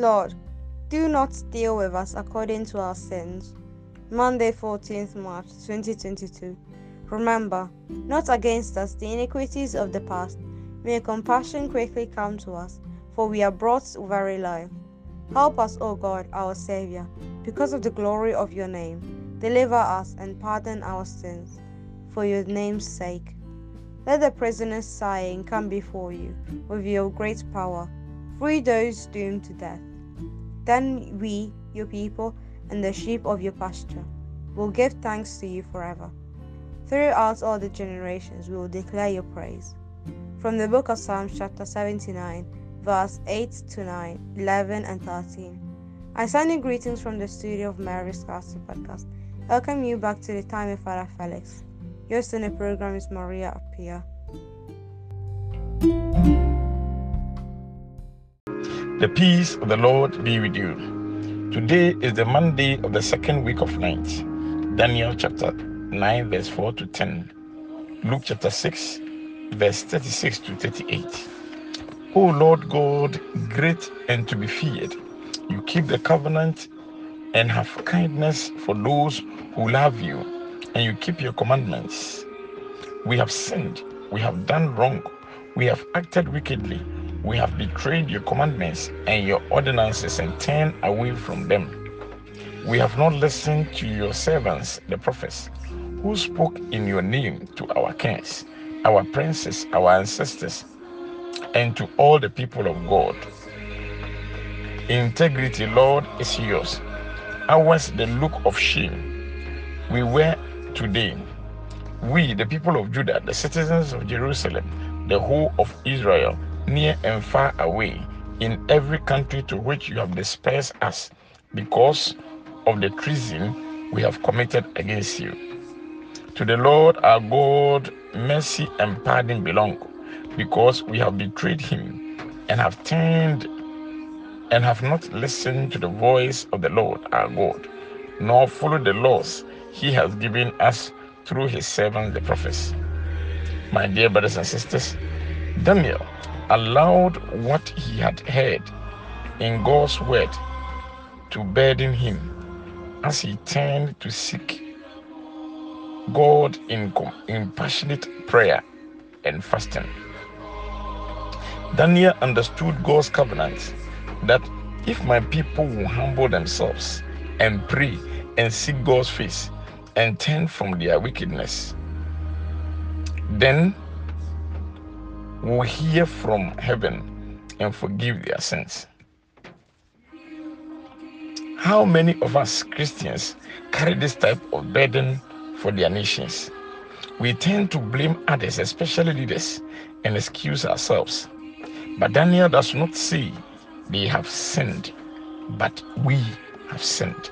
Lord, do not deal with us according to our sins. Monday, 14th March 2022. Remember, not against us the iniquities of the past. May compassion quickly come to us, for we are brought to very low. Help us, O God, our Saviour, because of the glory of your name. Deliver us and pardon our sins, for your name's sake. Let the prisoners sighing come before you with your great power. Free those doomed to death. Then we, your people, and the sheep of your pasture, will give thanks to you forever. Throughout all the generations, we will declare your praise. From the book of Psalms, chapter 79, verse 8 to 9, 11, and 13. I send you greetings from the studio of Mary's Castle podcast. Welcome you back to the time with Father Felix. Your the program is Maria Apia. The peace of the Lord be with you. Today is the Monday of the second week of Lent. Daniel chapter 9, verse 4 to 10. Luke chapter 6, verse 36 to 38. O Lord God, great and to be feared, you keep the covenant and have kindness for those who love you, and you keep your commandments. We have sinned, we have done wrong, we have acted wickedly, we have betrayed your commandments and your ordinances and turned away from them. We have not listened to your servants, the prophets, who spoke in your name to our kings, our princes, our ancestors and to all the people of God. Integrity, Lord, is yours. Ours, the look of shame. We were today. We, the people of Judah, the citizens of Jerusalem, the whole of Israel, near and far away, in every country to which you have dispersed us, because of the treason we have committed against you. To the Lord our God, mercy and pardon belong because we have betrayed him and have turned and have not listened to the voice of the Lord our God, nor followed the laws he has given us through his servants the prophets. My dear brothers and sisters, Daniel allowed what he had heard in God's word to burden him as he turned to seek God in, in passionate prayer and fasting. Daniel understood God's covenant that if my people will humble themselves and pray and seek God's face and turn from their wickedness, then will hear from heaven and forgive their sins. How many of us Christians carry this type of burden for their nations? We tend to blame others, especially leaders, and excuse ourselves. But Daniel does not say they have sinned, but we have sinned.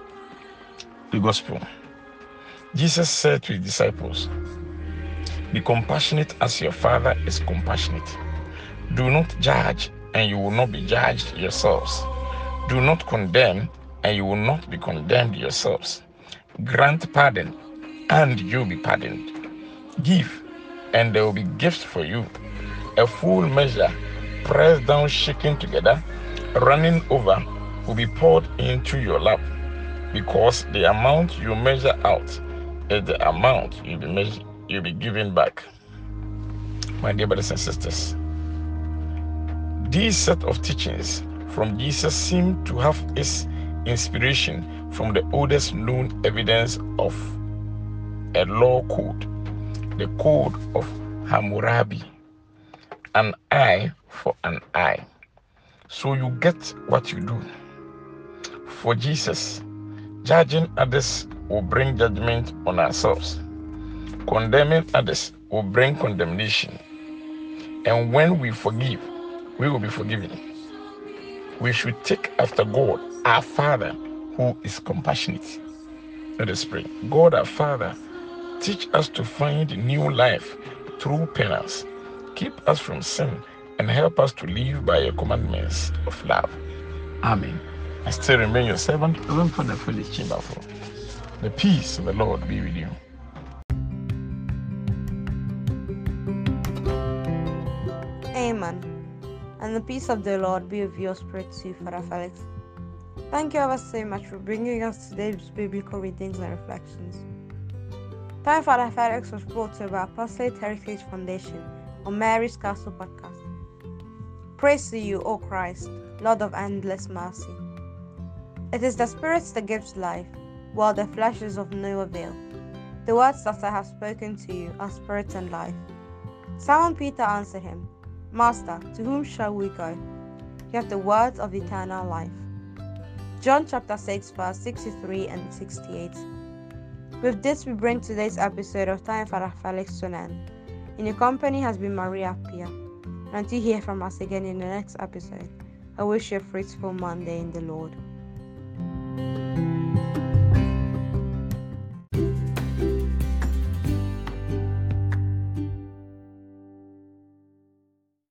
The gospel. Jesus said to his disciples, Be compassionate as your Father is compassionate. Do not judge, and you will not be judged yourselves. Do not condemn, and you will not be condemned yourselves. Grant pardon, and you'll be pardoned. Give, and there will be gifts for you. A full measure pressed down, shaken together, running over, will be poured into your lap, because the amount you measure out is the amount you'll be measure, you'll be given back. My dear brothers and sisters, these set of teachings from Jesus seem to have its inspiration from the oldest known evidence of a law code, the Code of Hammurabi an eye for an eye. So you get what you do. For Jesus, judging others will bring judgment on ourselves, condemning others will bring condemnation. And when we forgive, we will be forgiven. We should take after God, our Father, who is compassionate. Let us pray. God, our Father, teach us to find new life through penance keep us from sin, and help us to live by your commandments of love. Amen. I still remain your servant, Reverend Father Felix Chimbafo. The peace of the Lord be with you. And the peace of the Lord be with your spirit too, Father Felix. Thank you ever so much for bringing us today's biblical readings and reflections. Time Father Felix was brought to you by Apostolic Heritage Foundation on Mary's Castle podcast. Praise to you, O Christ, Lord of endless mercy. It is the Spirit that gives life, while the flesh is of no avail. The words that I have spoken to you are spirit and life. Simon Peter answered him, Master, to whom shall we go? You have the words of eternal life. John chapter 6, verse 63 and 68. With this, we bring today's episode of Time for Felix to an. In your company has been Maria Pia. And until you hear from us again in the next episode, I wish you a fruitful Monday in the Lord.